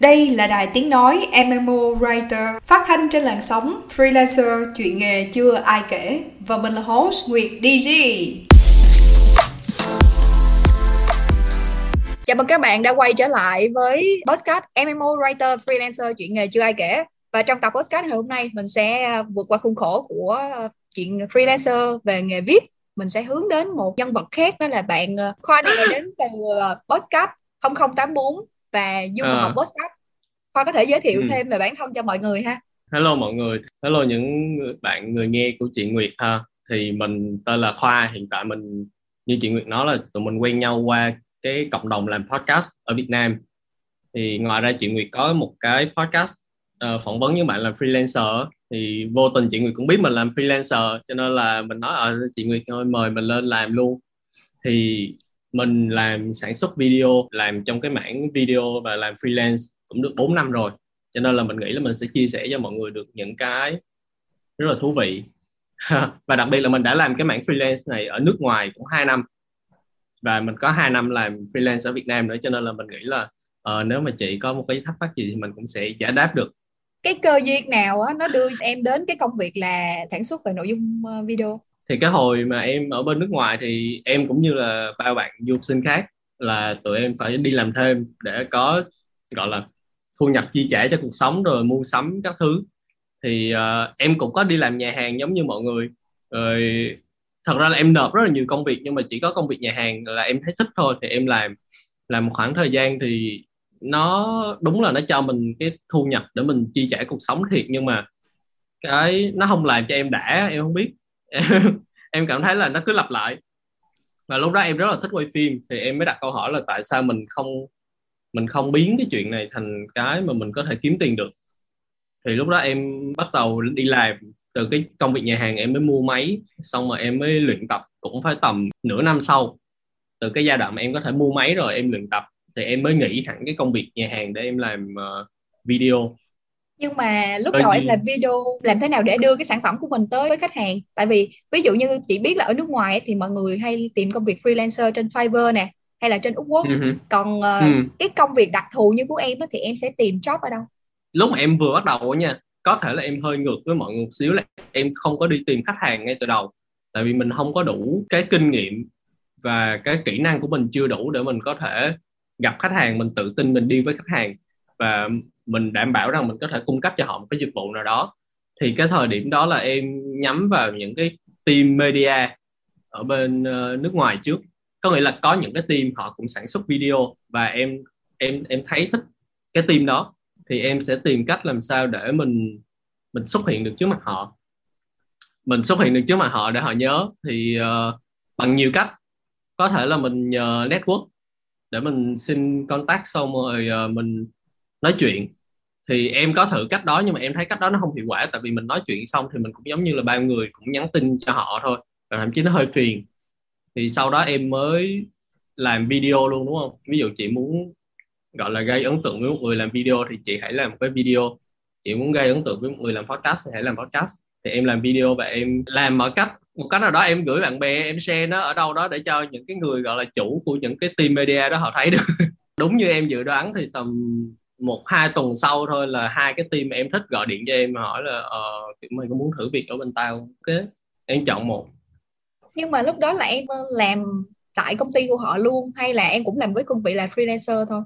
Đây là đài tiếng nói MMO Writer, phát thanh trên làn sóng freelancer, chuyện nghề chưa ai kể. Và mình là host Nguyệt DG. Chào mừng các bạn đã quay trở lại với podcast MMO Writer, freelancer, chuyện nghề chưa ai kể. Và trong tập podcast ngày hôm nay, mình sẽ vượt qua khuôn khổ của chuyện freelancer về nghề viết. Mình sẽ hướng đến một nhân vật khác, đó là bạn Khoa đi đến từ podcast 0084 và du à. học podcast Khoa có thể giới thiệu ừ. thêm về bản thân cho mọi người ha. Hello mọi người, hello những bạn người nghe của chị Nguyệt ha. Thì mình tên là Khoa hiện tại mình như chị Nguyệt nói là tụi mình quen nhau qua cái cộng đồng làm podcast ở Việt Nam. Thì ngoài ra chị Nguyệt có một cái podcast uh, phỏng vấn những bạn làm freelancer thì vô tình chị Nguyệt cũng biết mình làm freelancer cho nên là mình nói ở ờ, chị Nguyệt thôi mời mình lên làm luôn. Thì mình làm sản xuất video làm trong cái mảng video và làm freelance cũng được 4 năm rồi. Cho nên là mình nghĩ là mình sẽ chia sẻ cho mọi người được những cái rất là thú vị. Và đặc biệt là mình đã làm cái mảng freelance này ở nước ngoài cũng 2 năm. Và mình có 2 năm làm freelance ở Việt Nam nữa cho nên là mình nghĩ là uh, nếu mà chị có một cái thắc mắc gì thì mình cũng sẽ giải đáp được. Cái cơ duyên nào á nó đưa em đến cái công việc là sản xuất về nội dung ờ, video? Thì cái hồi mà em ở bên nước ngoài thì em cũng như là bao bạn du học sinh khác là tụi em phải đi làm thêm để có gọi là thu nhập chi trả cho cuộc sống rồi mua sắm các thứ. Thì uh, em cũng có đi làm nhà hàng giống như mọi người. Rồi thật ra là em nộp rất là nhiều công việc nhưng mà chỉ có công việc nhà hàng là em thấy thích thôi thì em làm. Làm một khoảng thời gian thì nó đúng là nó cho mình cái thu nhập để mình chi trả cuộc sống thiệt nhưng mà cái nó không làm cho em đã em không biết. em, cảm thấy là nó cứ lặp lại. Và lúc đó em rất là thích quay phim thì em mới đặt câu hỏi là tại sao mình không mình không biến cái chuyện này thành cái mà mình có thể kiếm tiền được. Thì lúc đó em bắt đầu đi làm từ cái công việc nhà hàng em mới mua máy xong mà em mới luyện tập cũng phải tầm nửa năm sau. Từ cái giai đoạn mà em có thể mua máy rồi em luyện tập thì em mới nghỉ hẳn cái công việc nhà hàng để em làm uh, video nhưng mà lúc đầu em làm video làm thế nào để đưa cái sản phẩm của mình tới với khách hàng? Tại vì ví dụ như chị biết là ở nước ngoài thì mọi người hay tìm công việc freelancer trên Fiverr nè hay là trên Upwork. Uh-huh. còn uh, uh-huh. cái công việc đặc thù như của em thì em sẽ tìm job ở đâu? Lúc mà em vừa bắt đầu nha có thể là em hơi ngược với mọi người một xíu là em không có đi tìm khách hàng ngay từ đầu. Tại vì mình không có đủ cái kinh nghiệm và cái kỹ năng của mình chưa đủ để mình có thể gặp khách hàng mình tự tin mình đi với khách hàng. Và mình đảm bảo rằng mình có thể cung cấp cho họ một cái dịch vụ nào đó. Thì cái thời điểm đó là em nhắm vào những cái team media ở bên uh, nước ngoài trước. Có nghĩa là có những cái team họ cũng sản xuất video và em em em thấy thích cái team đó. Thì em sẽ tìm cách làm sao để mình mình xuất hiện được trước mặt họ. Mình xuất hiện được trước mặt họ để họ nhớ. Thì uh, bằng nhiều cách. Có thể là mình nhờ network để mình xin contact xong rồi uh, mình nói chuyện thì em có thử cách đó nhưng mà em thấy cách đó nó không hiệu quả, tại vì mình nói chuyện xong thì mình cũng giống như là bao người cũng nhắn tin cho họ thôi, và thậm chí nó hơi phiền. Thì sau đó em mới làm video luôn, đúng không? Ví dụ chị muốn, gọi là, gây ấn tượng với một người làm video thì chị hãy làm một cái video. Chị muốn gây ấn tượng với một người làm podcast thì hãy làm podcast. Thì em làm video và em làm mọi cách. Một cách nào đó em gửi bạn bè, em share nó ở đâu đó để cho những cái người, gọi là, chủ của những cái team media đó họ thấy được. Đúng như em dự đoán thì tầm một hai tuần sau thôi là hai cái team mà em thích gọi điện cho em hỏi là ờ mày có muốn thử việc ở bên tao ok em chọn một. Nhưng mà lúc đó là em làm tại công ty của họ luôn hay là em cũng làm với cương vị là freelancer thôi?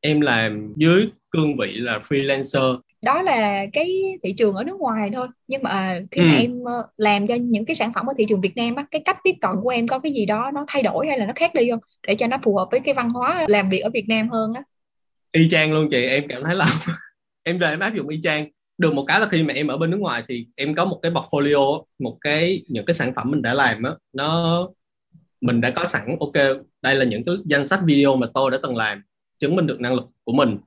Em làm dưới cương vị là freelancer. Đó là cái thị trường ở nước ngoài thôi. Nhưng mà khi ừ. mà em ờ, làm cho những cái sản phẩm ở thị trường Việt Nam á cái cách tiếp cận của em có cái gì đó nó thay đổi hay là nó khác đi không? Để cho nó phù hợp với cái văn hóa làm việc ở Việt Nam hơn á y chang luôn chị, em cảm thấy là em về em áp dụng y chang. Được một cái là khi mà em ở bên nước ngoài thì em có một cái portfolio một cái, những cái sản phẩm mình đã làm á, nó mình đã có sẵn, ok, đây là những cái danh sách video mà tôi đã từng làm, chứng minh được năng lực của mình.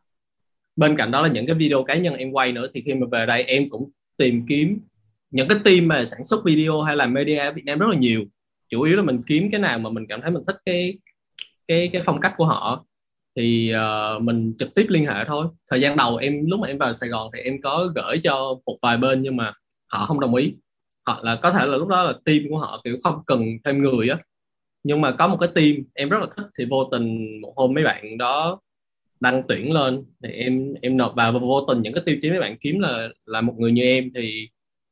Bên cạnh đó là những cái video cá nhân em quay nữa, thì khi mà về đây em cũng tìm kiếm những cái team mà sản xuất video hay là media ở Việt Nam rất là nhiều. Chủ yếu là mình kiếm cái nào mà mình cảm thấy mình thích cái cái cái phong cách của họ thì uh, mình trực tiếp liên hệ thôi. Thời gian đầu em lúc mà em vào Sài Gòn thì em có gửi cho một vài bên nhưng mà họ không đồng ý. Hoặc là có thể là lúc đó là team của họ kiểu không cần thêm người á. Nhưng mà có một cái team em rất là thích thì vô tình một hôm mấy bạn đó đăng tuyển lên thì em em nộp vào và vô tình những cái tiêu chí mấy bạn kiếm là là một người như em thì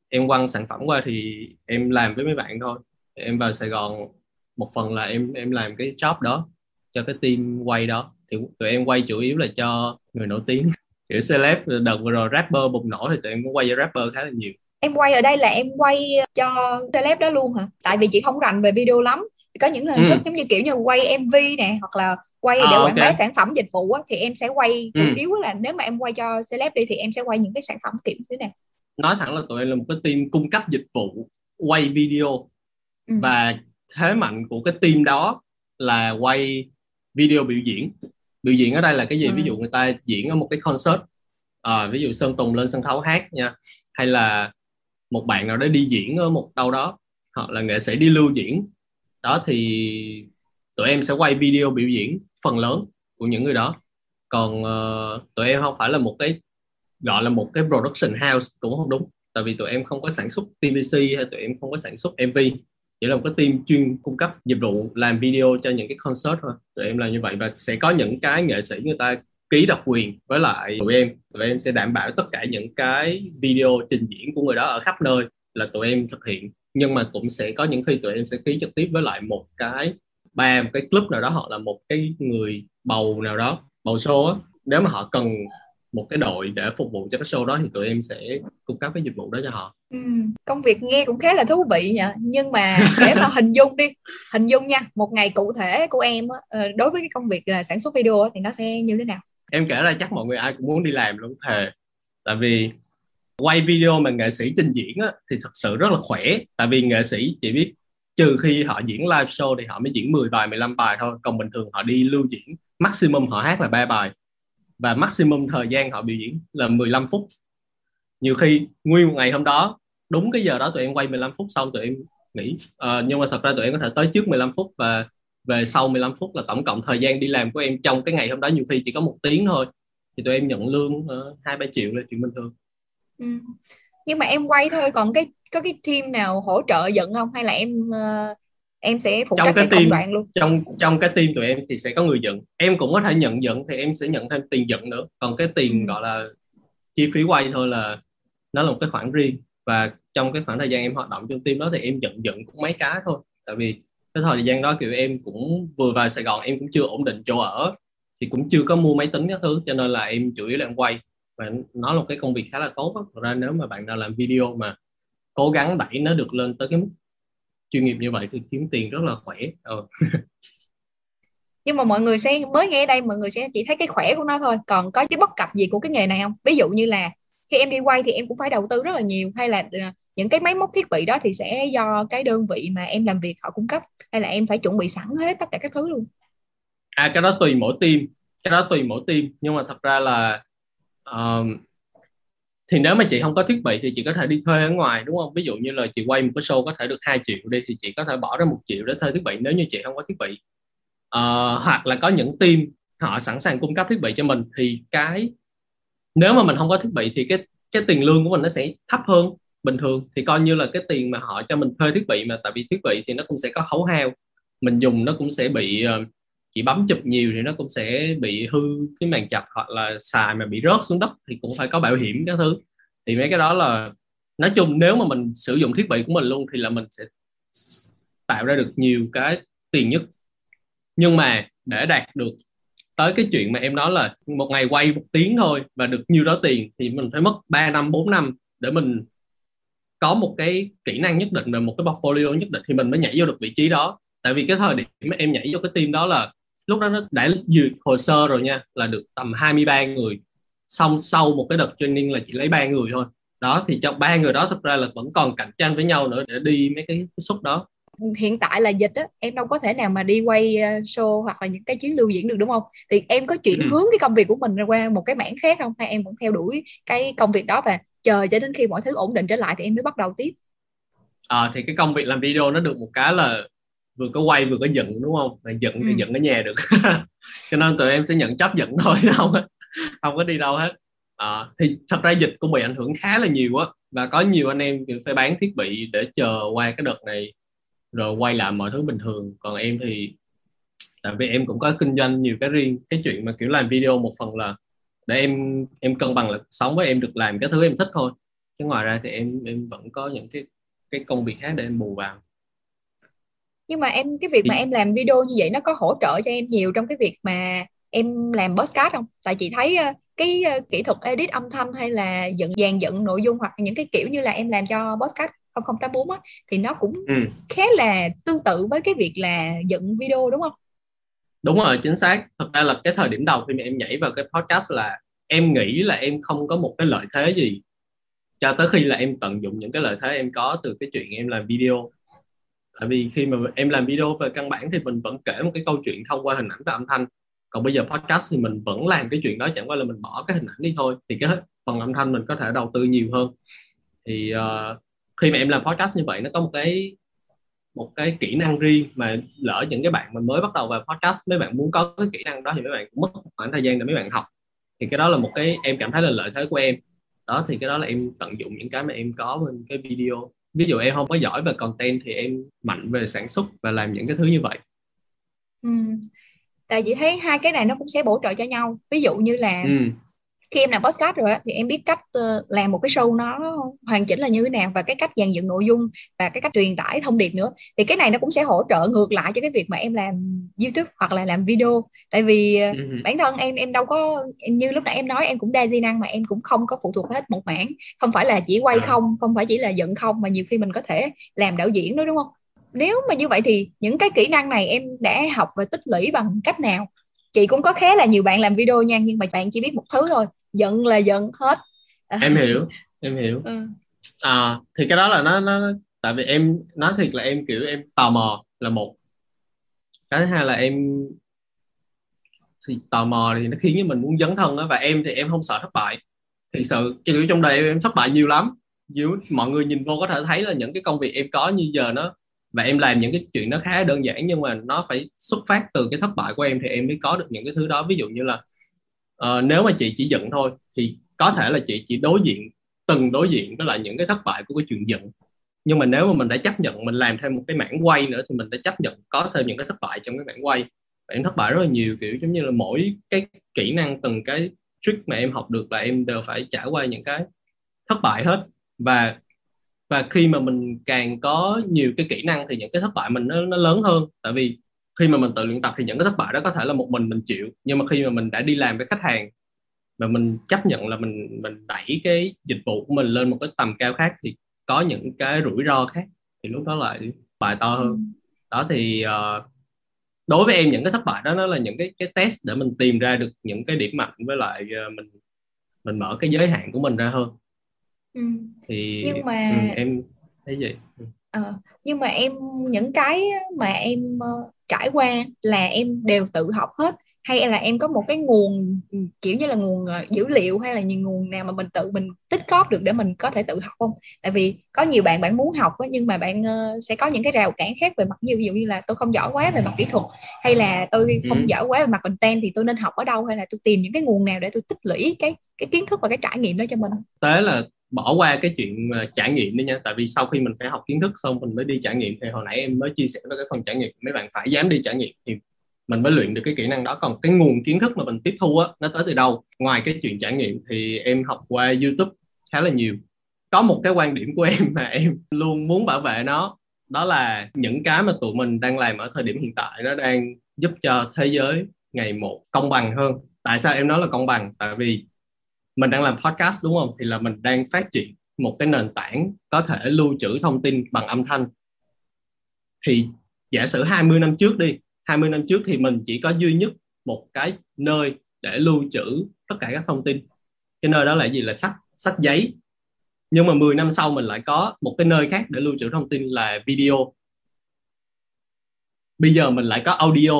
em quăng sản phẩm qua thì em làm với mấy bạn thôi. Em vào Sài Gòn một phần là em em làm cái job đó cho cái team quay đó thì tụi em quay chủ yếu là cho người nổi tiếng kiểu celeb đợt vừa rồi rapper bùng nổ thì tụi em cũng quay cho rapper khá là nhiều em quay ở đây là em quay cho celeb đó luôn hả tại vì chị không rành về video lắm có những hình ừ. thức giống như kiểu như quay mv nè hoặc là quay để à, quảng okay. bá sản phẩm dịch vụ á, thì em sẽ quay chủ ừ. yếu là nếu mà em quay cho celeb đi thì em sẽ quay những cái sản phẩm kiểu thế này nói thẳng là tụi em là một cái team cung cấp dịch vụ quay video ừ. và thế mạnh của cái team đó là quay video biểu diễn biểu diễn ở đây là cái gì? Ừ. ví dụ người ta diễn ở một cái concert à, ví dụ sơn tùng lên sân khấu hát nha hay là một bạn nào đó đi diễn ở một đâu đó hoặc là nghệ sĩ đi lưu diễn. Đó thì tụi em sẽ quay video biểu diễn phần lớn của những người đó. Còn uh, tụi em không phải là một cái gọi là một cái production house cũng không đúng tại vì tụi em không có sản xuất TVC hay tụi em không có sản xuất MV chỉ là một cái team chuyên cung cấp dịch vụ, làm video cho những cái concert thôi. Tụi em làm như vậy và sẽ có những cái nghệ sĩ người ta ký độc quyền với lại tụi em. Tụi em sẽ đảm bảo tất cả những cái video trình diễn của người đó ở khắp nơi là tụi em thực hiện. Nhưng mà cũng sẽ có những khi tụi em sẽ ký trực tiếp với lại một cái ba một cái club nào đó hoặc là một cái người bầu nào đó, bầu show á. Nếu mà họ cần một cái đội để phục vụ cho cái show đó thì tụi em sẽ cung cấp cái dịch vụ đó cho họ. Ừ, công việc nghe cũng khá là thú vị nhỉ. Nhưng mà để mà hình dung đi hình dung nha một ngày cụ thể của em ờ, đối với cái công việc là sản xuất video thì nó sẽ như thế nào? Em kể ra chắc mọi người ai cũng muốn đi làm luôn thề. Tại vì quay video mà nghệ sĩ trình diễn á, thì thật sự rất là khỏe. Tại vì nghệ sĩ chỉ biết trừ khi họ diễn live show thì họ mới diễn 10 bài 15 bài thôi. Còn bình thường họ đi lưu diễn maximum họ hát là ba bài và maximum thời gian họ biểu diễn là 15 phút. Nhiều khi nguyên một ngày hôm đó đúng cái giờ đó tụi em quay 15 phút xong tụi em nghỉ. À, nhưng mà thật ra tụi em có thể tới trước 15 phút và về sau 15 phút là tổng cộng thời gian đi làm của em trong cái ngày hôm đó nhiều khi chỉ có một tiếng thôi. Thì tụi em nhận lương ờ, hai uh, ba triệu là chuyện bình thường. Ừ. nhưng mà em quay thôi còn cái có cái team nào hỗ trợ giận không? Hay là em uh, em sẽ phụ trong trách cái, cái team đoạn luôn. trong trong cái team tụi em thì sẽ có người giận em cũng có thể nhận giận thì em sẽ nhận thêm tiền giận nữa. Còn cái tiền ừ. gọi là chi phí quay thôi là nó là một cái khoản riêng. Và trong cái khoảng thời gian em hoạt động trong team đó thì em giận giận cũng mấy cái thôi. Tại vì cái thời gian đó kiểu em cũng vừa vào Sài Gòn em cũng chưa ổn định chỗ ở thì cũng chưa có mua máy tính các thứ cho nên là em chủ yếu là em quay. Và nó là một cái công việc khá là tốt đó. Thật ra nếu mà bạn nào làm video mà cố gắng đẩy nó được lên tới cái mức chuyên nghiệp như vậy thì kiếm tiền rất là khỏe. Ừ. nhưng mà mọi người sẽ mới nghe đây mọi người sẽ chỉ thấy cái khỏe của nó thôi. Còn có cái bất cập gì của cái nghề này không? Ví dụ như là khi em đi quay thì em cũng phải đầu tư rất là nhiều hay là ờ, những cái máy móc thiết bị đó thì sẽ do cái đơn vị mà em làm việc họ cung cấp hay là em phải chuẩn bị sẵn hết tất cả các thứ luôn? À cái đó tùy mỗi team cái đó tùy mỗi team. Nhưng mà thật ra là um, thì nếu mà chị không có thiết bị thì chị có thể đi thuê ở ngoài đúng không? Ví dụ như là chị quay một cái show có thể được 2 triệu đi thì chị có thể bỏ ra một triệu để thuê thiết bị nếu như chị không có thiết bị. À, hoặc là có những team họ sẵn sàng cung cấp thiết bị cho mình thì cái nếu mà mình không có thiết bị thì cái cái tiền lương của mình nó sẽ thấp hơn bình thường. Thì coi như là cái tiền mà họ cho mình thuê thiết bị mà tại vì thiết bị thì nó cũng sẽ có khấu hao. Mình dùng nó cũng sẽ bị uh, chỉ bấm chụp nhiều thì nó cũng sẽ bị hư cái màn chập hoặc là xài mà bị rớt xuống đất thì cũng phải có bảo hiểm các thứ. Thì mấy cái đó là, nói chung nếu mà mình sử dụng thiết bị của mình luôn thì là mình sẽ tạo ra được nhiều cái tiền nhất. Nhưng mà để đạt được tới cái chuyện mà em nói là một ngày quay một tiếng thôi và được nhiêu đó tiền thì mình phải mất 3 năm 4 năm để mình có một cái kỹ năng nhất định và một cái portfolio nhất định thì mình mới nhảy vô được vị trí đó. Tại vì cái thời điểm mà em nhảy vô cái team đó là lúc đó nó đã duyệt hồ sơ rồi nha là được tầm 23 người. Xong sau một cái đợt training là chỉ lấy ba người thôi. Đó thì cho ba người đó thực ra là vẫn còn cạnh tranh với nhau nữa để đi mấy cái, cái suất đó. Hiện tại là dịch á em đâu có thể nào mà đi quay ờ, show hoặc là những cái chuyến lưu diễn được đúng không? Thì em có chuyển ừ. hướng cái công việc của mình ra qua một cái mảng khác không? Hay em vẫn theo đuổi cái công việc đó và chờ cho đến khi mọi thứ ổn định trở lại thì em mới bắt đầu tiếp? À, thì cái công việc làm video nó được một cái là vừa có quay vừa có giận đúng không? Mà giận thì ừ. giận ở nhà được. Cho nên tụi em sẽ nhận chấp giận thôi không không có đi đâu hết. À, thì thật ra dịch cũng bị ảnh hưởng khá là nhiều á. Và có nhiều anh em phải bán thiết bị để chờ qua cái đợt này rồi quay lại mọi thứ bình thường. Còn em thì tại vì em cũng có kinh doanh nhiều cái riêng cái chuyện mà kiểu làm video một phần là để em em cân bằng là sống với em được làm cái thứ em thích thôi. Chứ ngoài ra thì em em vẫn có những cái cái công việc khác để em bù vào nhưng mà em cái việc mà em làm video như vậy nó có hỗ trợ cho em nhiều trong cái việc mà em làm podcast không? Tại chị thấy ờ, cái ờ, kỹ thuật edit âm thanh hay là dựng dàn dựng nội dung hoặc những cái kiểu như là em làm cho podcast 0084 á thì nó cũng ừ. khá là tương tự với cái việc là dựng video đúng không? Đúng rồi chính xác. Thật ra là cái thời điểm đầu khi mà em nhảy vào cái podcast là em nghĩ là em không có một cái lợi thế gì cho tới khi là em tận dụng những cái lợi thế em có từ cái chuyện em làm video tại vì khi mà em làm video về căn bản thì mình vẫn kể một cái câu chuyện thông qua hình ảnh và âm thanh. Còn bây giờ podcast thì mình vẫn làm cái chuyện đó chẳng qua là mình bỏ cái hình ảnh đi thôi. Thì cái phần âm thanh mình có thể đầu tư nhiều hơn. Thì uh, khi mà em làm podcast như vậy nó có một cái một cái kỹ năng riêng mà lỡ những cái bạn mà mới bắt đầu vào podcast mấy bạn muốn có cái kỹ năng đó thì mấy bạn cũng mất khoảng thời gian để mấy bạn học. Thì cái đó là một cái em cảm thấy là lợi thế của em. Đó thì cái đó là em tận dụng những cái mà em có bên cái video ví dụ em không có giỏi về content thì em mạnh về sản xuất và làm những cái thứ như vậy. Ừ. tại chị thấy hai cái này nó cũng sẽ bổ trợ cho nhau. Ví dụ như là ừ khi em làm podcast rồi thì em biết cách uh, làm một cái show nó hoàn chỉnh là như thế nào và cái cách dàn dựng nội dung và cái cách truyền tải thông điệp nữa. Thì cái này nó cũng sẽ hỗ trợ ngược lại cho cái việc mà em làm YouTube hoặc là làm video. Tại vì uh, bản thân em em đâu có như lúc nãy em nói em cũng đa di năng mà em cũng không có phụ thuộc hết một mảng. Không phải là chỉ quay không không phải chỉ là dựng không mà nhiều khi mình có thể làm đạo diễn nữa đúng không? Nếu mà như vậy thì những cái kỹ năng này em đã học và tích lũy bằng cách nào chị cũng có khá là nhiều bạn làm video nha nhưng mà bạn chỉ biết một thứ thôi giận là giận hết. Em hiểu em hiểu. Ừ. à thì cái đó là nó nó tại vì em nói thiệt là em kiểu em tò mò là một. Cái thứ hai là em thì tò mò thì nó khiến cho mình muốn dấn thân đó và em thì em không sợ thất bại. Thì sự kiểu trong đời em, em thất bại nhiều lắm. Như mọi người nhìn vô có thể thấy là những cái công việc em có như giờ nó và em làm những cái chuyện nó khá đơn giản nhưng mà nó phải xuất phát từ cái thất bại của em thì em mới có được những cái thứ đó. Ví dụ như là uh, nếu mà chị chỉ giận thôi thì có thể là chị chỉ đối diện từng đối diện với lại những cái thất bại của cái chuyện giận. Nhưng mà nếu mà mình đã chấp nhận mình làm thêm một cái mảng quay nữa thì mình đã chấp nhận có thêm những cái thất bại trong cái mảng quay. Và em thất bại rất là nhiều kiểu giống như là mỗi cái kỹ năng từng cái trick mà em học được là em đều phải trải qua những cái thất bại hết. Và và khi mà mình càng có nhiều cái kỹ năng thì những cái thất bại mình nó, nó lớn hơn. Tại vì khi mà mình tự luyện tập thì những cái thất bại đó có thể là một mình mình chịu. Nhưng mà khi mà mình đã đi làm với khách hàng và mình chấp nhận là mình mình đẩy cái dịch vụ của mình lên một cái tầm cao khác thì có những cái rủi ro khác thì lúc đó lại bài to hơn. Ừ. đó thì uh, đối với em những cái thất bại đó nó là những cái cái test để mình tìm ra được những cái điểm mạnh với lại uh, mình mình mở cái giới hạn của mình ra hơn ừ. thì nhưng mà ừ, em thấy vậy ừ. ờ, nhưng mà em những cái mà em uh, trải qua là em đều tự học hết hay là em có một cái nguồn ừ, kiểu như là nguồn uh, dữ liệu hay là những nguồn nào mà mình tự mình tích góp được để mình có thể tự học không tại vì có nhiều bạn bạn muốn học nhưng mà bạn uh, sẽ có những cái rào cản khác về mặt như ví dụ như là tôi không giỏi quá về mặt kỹ thuật hay là tôi không ừ. giỏi quá về mặt content thì tôi nên học ở đâu hay là tôi tìm những cái nguồn nào để tôi tích lũy cái cái kiến thức và cái trải nghiệm đó cho mình tế là bỏ qua cái chuyện trải nghiệm đi nha. Tại vì sau khi mình phải học kiến thức xong, mình mới đi trải nghiệm. Thì hồi nãy em mới chia sẻ với cái phần trải nghiệm, mấy bạn phải dám đi trải nghiệm thì mình mới luyện được cái kỹ năng đó. Còn cái nguồn kiến thức mà mình tiếp thu á, nó tới từ đâu? Ngoài cái chuyện trải nghiệm thì em học qua youtube khá là nhiều. Có một cái quan điểm của em mà em luôn muốn bảo vệ nó, đó là những cái mà tụi mình đang làm ở thời điểm hiện tại nó đang giúp cho thế giới ngày một công bằng hơn. Tại sao em nói là công bằng? Tại vì mình đang làm podcast, đúng không? Thì là mình đang phát triển một cái nền tảng có thể lưu trữ thông tin bằng âm thanh. Thì giả sử 20 năm trước đi 20 năm trước thì mình chỉ có duy nhất một cái nơi để lưu trữ tất cả các thông tin. Cái nơi đó là gì? Là sách sách giấy. Nhưng mà 10 năm sau mình lại có một cái nơi khác để lưu trữ thông tin là video. Bây giờ mình lại có audio.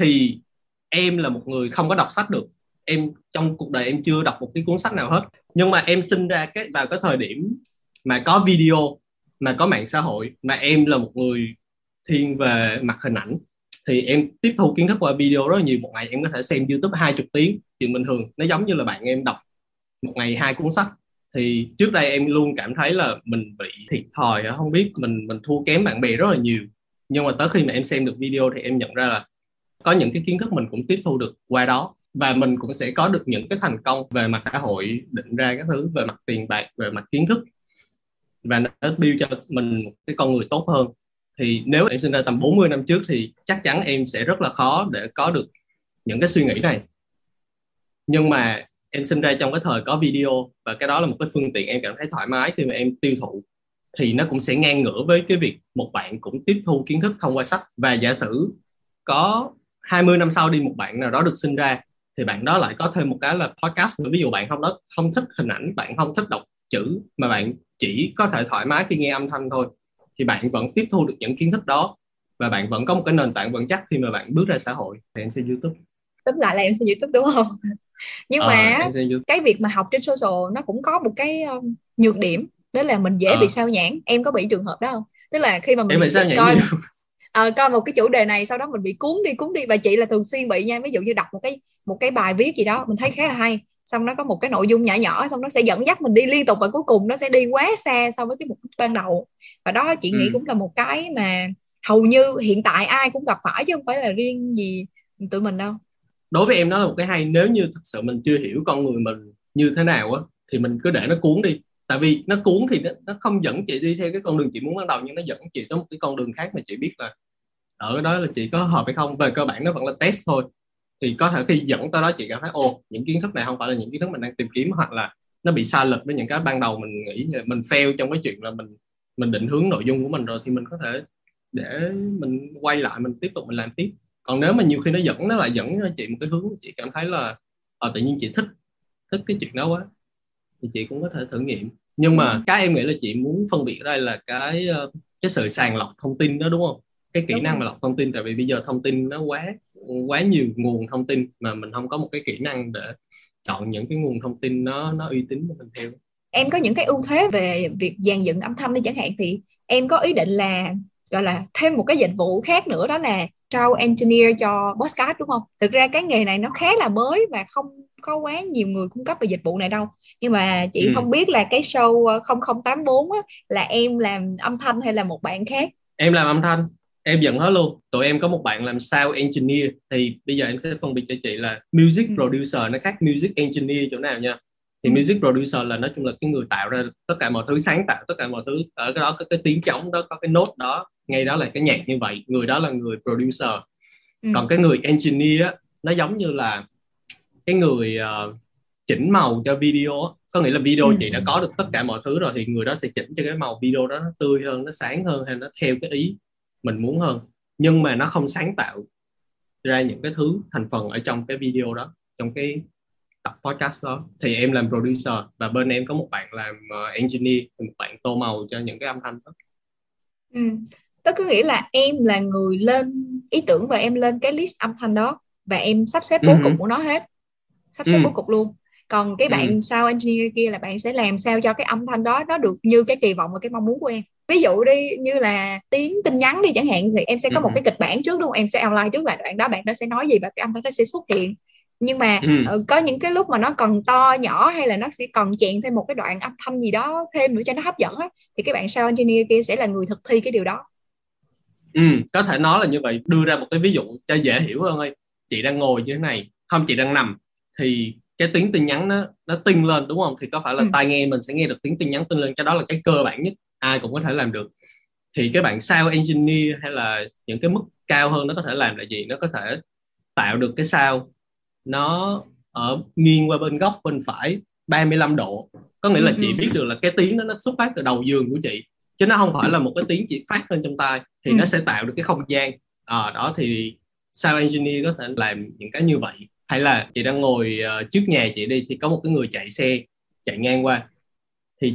Thì em là một người không có đọc sách được em trong cuộc đời em chưa đọc một cái cuốn sách nào hết. Nhưng mà em sinh ra cái, vào cái thời điểm mà có video, mà có mạng xã hội, mà em là một người thiên về mặt hình ảnh, thì em tiếp thu kiến thức qua video rất là nhiều. Một ngày em có thể xem youtube 20 tiếng. Chuyện bình thường, nó giống như là bạn em đọc một ngày hai cuốn sách. Thì trước đây em luôn cảm thấy là mình bị thiệt thòi à, không biết mình mình thua kém bạn bè rất là nhiều. Nhưng mà tới khi mà em xem được video thì em nhận ra là có những cái kiến thức mình cũng tiếp thu được qua đó và mình cũng sẽ có được những cái thành công về mặt xã hội, định ra các thứ, về mặt tiền bạc, về mặt kiến thức. Và nó build cho mình một cái con người tốt hơn. Thì nếu em sinh ra tầm 40 năm trước thì chắc chắn em sẽ rất là khó để có được những cái suy nghĩ này. Nhưng mà em sinh ra trong cái thời có video và cái đó là một cái phương tiện em cảm thấy thoải mái khi mà em tiêu thụ, thì nó cũng sẽ ngang ngửa với cái việc một bạn cũng tiếp thu kiến thức thông qua sách. Và giả sử có 20 năm sau đi một bạn nào đó được sinh ra thì bạn đó lại có thêm một cái là podcast. Ví dụ bạn không đó không thích hình ảnh bạn không thích đọc chữ mà bạn chỉ có thể thoải mái khi nghe âm thanh thôi thì bạn vẫn tiếp thu được những kiến thức đó và bạn vẫn có một cái nền tảng vững chắc khi mà bạn bước ra xã hội. Thì em sẽ youtube. Tóm lại là em sẽ youtube đúng không? Nhưng à, mà cái việc mà học trên social nó cũng có một cái um, nhược điểm đó là mình dễ à. bị sao nhãn em có bị trường hợp đó không? Tức là khi mà mình coi à, coi một cái chủ đề này sau đó mình bị cuốn đi cuốn đi. Và chị là thường xuyên bị nha. Ví dụ như đọc một cái một cái bài viết gì đó mình thấy khá là hay. Xong nó có một cái nội dung nhỏ nhỏ xong nó sẽ dẫn dắt mình đi liên tục và cuối cùng nó sẽ đi quá xa so với cái mục đích ban đầu. Và đó chị ừ. nghĩ cũng là một cái mà hầu như hiện tại ai cũng gặp phải chứ không phải là riêng gì tụi mình đâu. Đối với em nó là một cái hay. Nếu như thật sự mình chưa hiểu con người mình như thế nào á thì mình cứ để nó cuốn đi tại vì nó cuốn thì nó, nó không dẫn chị đi theo cái con đường chị muốn ban đầu nhưng nó dẫn chị tới một cái con đường khác mà chị biết là ở cái đó là chị có hợp hay không. Về cơ bản nó vẫn là test thôi. Thì có thể khi dẫn tới đó chị cảm thấy ô những kiến thức này không phải là những kiến thức mình đang tìm kiếm hoặc là nó bị sai lệch với những cái ban đầu mình nghĩ mình fail trong cái chuyện là mình mình định hướng nội dung của mình rồi thì mình có thể để mình quay lại mình tiếp tục mình làm tiếp. Còn nếu mà nhiều khi nó dẫn nó lại dẫn chị một cái hướng chị cảm thấy là ờ, tự nhiên chị thích thích cái chuyện đó quá. Thì chị cũng có thể thử nghiệm nhưng mà ừ. cái em nghĩ là chị muốn phân biệt ở đây là cái ờ, cái sự sàng lọc thông tin đó đúng không cái kỹ đúng năng mà lọc thông tin tại vì bây giờ thông tin nó quá quá nhiều nguồn thông tin mà mình không có một cái kỹ năng để chọn những cái nguồn thông tin nó nó uy tín để mình theo em có những cái ưu thế về việc dàn dựng âm thanh đi chẳng hạn thì em có ý định là gọi là thêm một cái dịch vụ khác nữa đó là show engineer cho podcast đúng không? Thực ra cái nghề này nó khá là mới và không có quá nhiều người cung cấp về dịch vụ này đâu. Nhưng mà chị ừ. không biết là cái show 0084 á, là em làm âm thanh hay là một bạn khác? Em làm âm thanh em dẫn hết luôn tụi em có một bạn làm sound engineer thì bây giờ em sẽ phân biệt cho chị là music ừ. producer nó khác music engineer chỗ nào nha thì ừ. music producer là nói chung là cái người tạo ra tất cả mọi thứ sáng tạo tất cả mọi thứ ở cái đó có cái tiếng trống đó có cái nốt đó ngay đó là cái nhạc như vậy người đó là người producer ừ. còn cái người engineer nó giống như là cái người uh, chỉnh màu cho video có nghĩa là video ừ. chị đã có được tất cả mọi thứ rồi thì người đó sẽ chỉnh cho cái màu video đó nó tươi hơn nó sáng hơn hay nó theo cái ý mình muốn hơn nhưng mà nó không sáng tạo ra những cái thứ thành phần ở trong cái video đó trong cái tập podcast đó thì em làm producer và bên em có một bạn làm uh, engineer một bạn tô màu cho những cái âm thanh đó ừ. tức có nghĩa là em là người lên ý tưởng và em lên cái list âm thanh đó và em sắp xếp bố uh-huh. cục của nó hết sắp xếp uh-huh. bố cục luôn. Còn cái bạn uh-huh. sao engineer kia là bạn sẽ làm sao cho cái âm thanh đó nó được như cái kỳ vọng và cái mong muốn của em. Ví dụ đi như là tiếng tin nhắn đi chẳng hạn thì em sẽ có một cái kịch bản trước đúng không? Em sẽ outline trước là đoạn đó bạn đó sẽ nói gì và cái âm thanh nó sẽ xuất hiện. Nhưng mà ừ. có những cái lúc mà nó còn to nhỏ hay là nó sẽ còn chèn thêm một cái đoạn âm thanh gì đó thêm nữa cho nó hấp dẫn á thì cái bạn sound engineer kia sẽ là người thực thi cái điều đó. Ừ có thể nói là như vậy. Đưa ra một cái ví dụ cho dễ hiểu hơn ơi. Chị đang ngồi như thế này không chị đang nằm thì cái tiếng tin nhắn nó nó tinh lên đúng không? Thì có phải là ừ. tai nghe mình sẽ nghe được tiếng tin nhắn tinh lên cái đó là cái cơ bản nhất ai cũng có thể làm được. Thì cái bạn sound engineer hay là những cái mức cao hơn nó có thể làm là gì? Nó có thể tạo được cái sound nó ở nghiêng qua bên góc bên phải 35 độ. Có nghĩa là chị ừ, ừ. biết được là cái tiếng đó nó xuất phát từ đầu giường của chị chứ nó không phải là một cái tiếng chỉ phát lên trong tai thì ừ. nó sẽ tạo được cái không gian. À, đó thì sound engineer có thể làm những cái như vậy hay là chị đang ngồi uh, trước nhà chị đi thì có một cái người chạy xe chạy ngang qua. Thì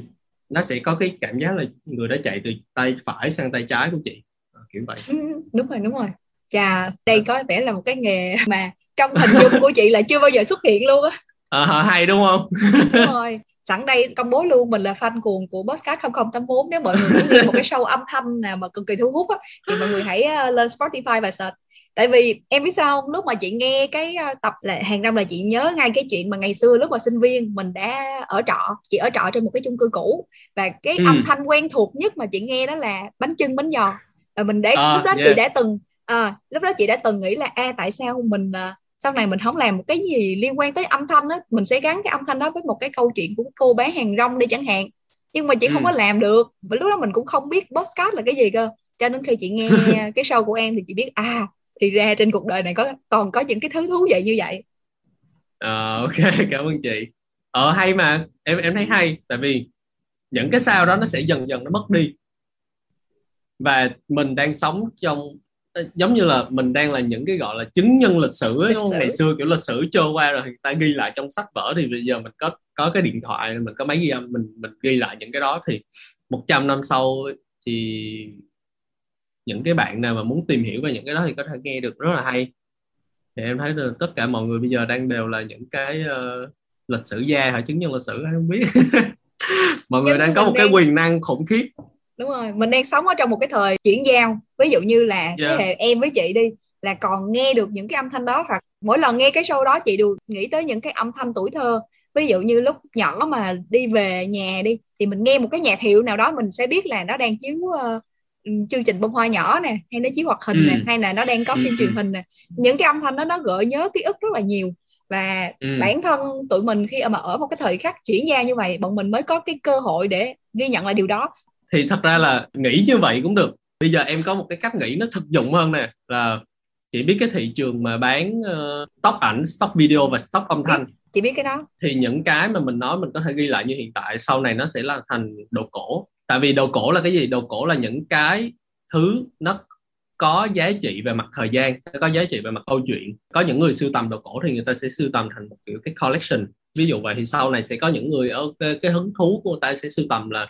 nó sẽ có cái cảm giác là người đó chạy từ tay phải sang tay trái của chị. À, kiểu vậy. Ừ, đúng rồi đúng rồi. Chà đây có vẻ là một cái nghề mà trong hình dung của chị là chưa bao giờ xuất hiện luôn á. À, hay đúng không? Đúng rồi. Sẵn đây công bố luôn mình là fan cuồng của Podcast 0084 nếu mọi người muốn nghe một cái show âm thanh nào mà cực kỳ thu hút á, thì mọi người hãy ờ, lên Spotify và search tại vì em biết sao không lúc mà chị nghe cái ờ, tập là hàng năm là chị nhớ ngay cái chuyện mà ngày xưa lúc mà sinh viên mình đã ở trọ chị ở trọ trên một cái chung cư cũ và cái ừ. âm thanh quen thuộc nhất mà chị nghe đó là bánh chưng bánh giò và mình để à, lúc đó yeah. chị đã từng à, lúc đó chị đã từng nghĩ là a tại sao mình à, sau này mình không làm một cái gì liên quan tới âm thanh á mình sẽ gắn cái âm thanh đó với một cái câu chuyện của cô bán hàng rong đi chẳng hạn nhưng mà chị ừ. không có làm được và lúc đó mình cũng không biết podcast là cái gì cơ cho đến khi chị nghe cái show của em thì chị biết à thì ra trên cuộc đời này có còn có những cái thứ thú vị như vậy. À, ok cảm ơn chị. Ờ hay mà em em thấy hay tại vì những cái sao đó nó sẽ dần dần nó mất đi. Và mình đang sống trong ờ, giống như là mình đang là những cái gọi là chứng nhân lịch sử ấy, lịch sử. ngày xưa kiểu lịch sử trôi qua rồi người ta ghi lại trong sách vở thì bây giờ mình có có cái điện thoại mình có máy ghi âm mình mình ghi lại những cái đó thì 100 năm sau thì những cái bạn nào mà muốn tìm hiểu về những cái đó thì có thể nghe được rất là hay. Thì em thấy là tất cả mọi người bây giờ đang đều là những cái uh, lịch sử gia hay chứng nhân lịch sử ai không biết. Mọi người đang có một đang... cái quyền năng khủng khiếp. Đúng rồi mình đang sống ở trong một cái thời chuyển giao. Ví dụ như là yeah. thế hệ em với chị đi là còn nghe được những cái âm thanh đó hoặc mỗi lần nghe cái show đó chị đều nghĩ tới những cái âm thanh tuổi thơ. Ví dụ như lúc nhỏ mà đi về nhà đi thì mình nghe một cái nhạc hiệu nào đó mình sẽ biết là nó đang chiếu uh, chương trình bông hoa nhỏ nè hay nó chiếu hoạt hình ừ. nè hay là nó đang có phim ừ. truyền hình nè. Những cái âm thanh đó nó gợi nhớ ký ức rất là nhiều. Và ừ. bản thân tụi mình khi mà ở một cái thời khắc chuyển giao như vậy bọn mình mới có cái cơ hội để ghi nhận lại điều đó. Thì thật ra là nghĩ như vậy cũng được. Bây giờ em có một cái cách nghĩ nó thực dụng hơn nè là chị biết cái thị trường mà bán uh, stock ảnh stock video và stock âm thanh. Chị biết cái đó. Thì những cái mà mình nói mình có thể ghi lại như hiện tại sau này nó sẽ là thành đồ cổ tại vì đồ cổ là cái gì? Đồ cổ là những cái thứ nó có giá trị về mặt thời gian có giá trị về mặt câu chuyện. Có những người sưu tầm đồ cổ thì người ta sẽ sưu tầm thành một kiểu cái collection. Ví dụ vậy thì sau này sẽ có những người ở cái, cái hứng thú của người ta sẽ sưu tầm là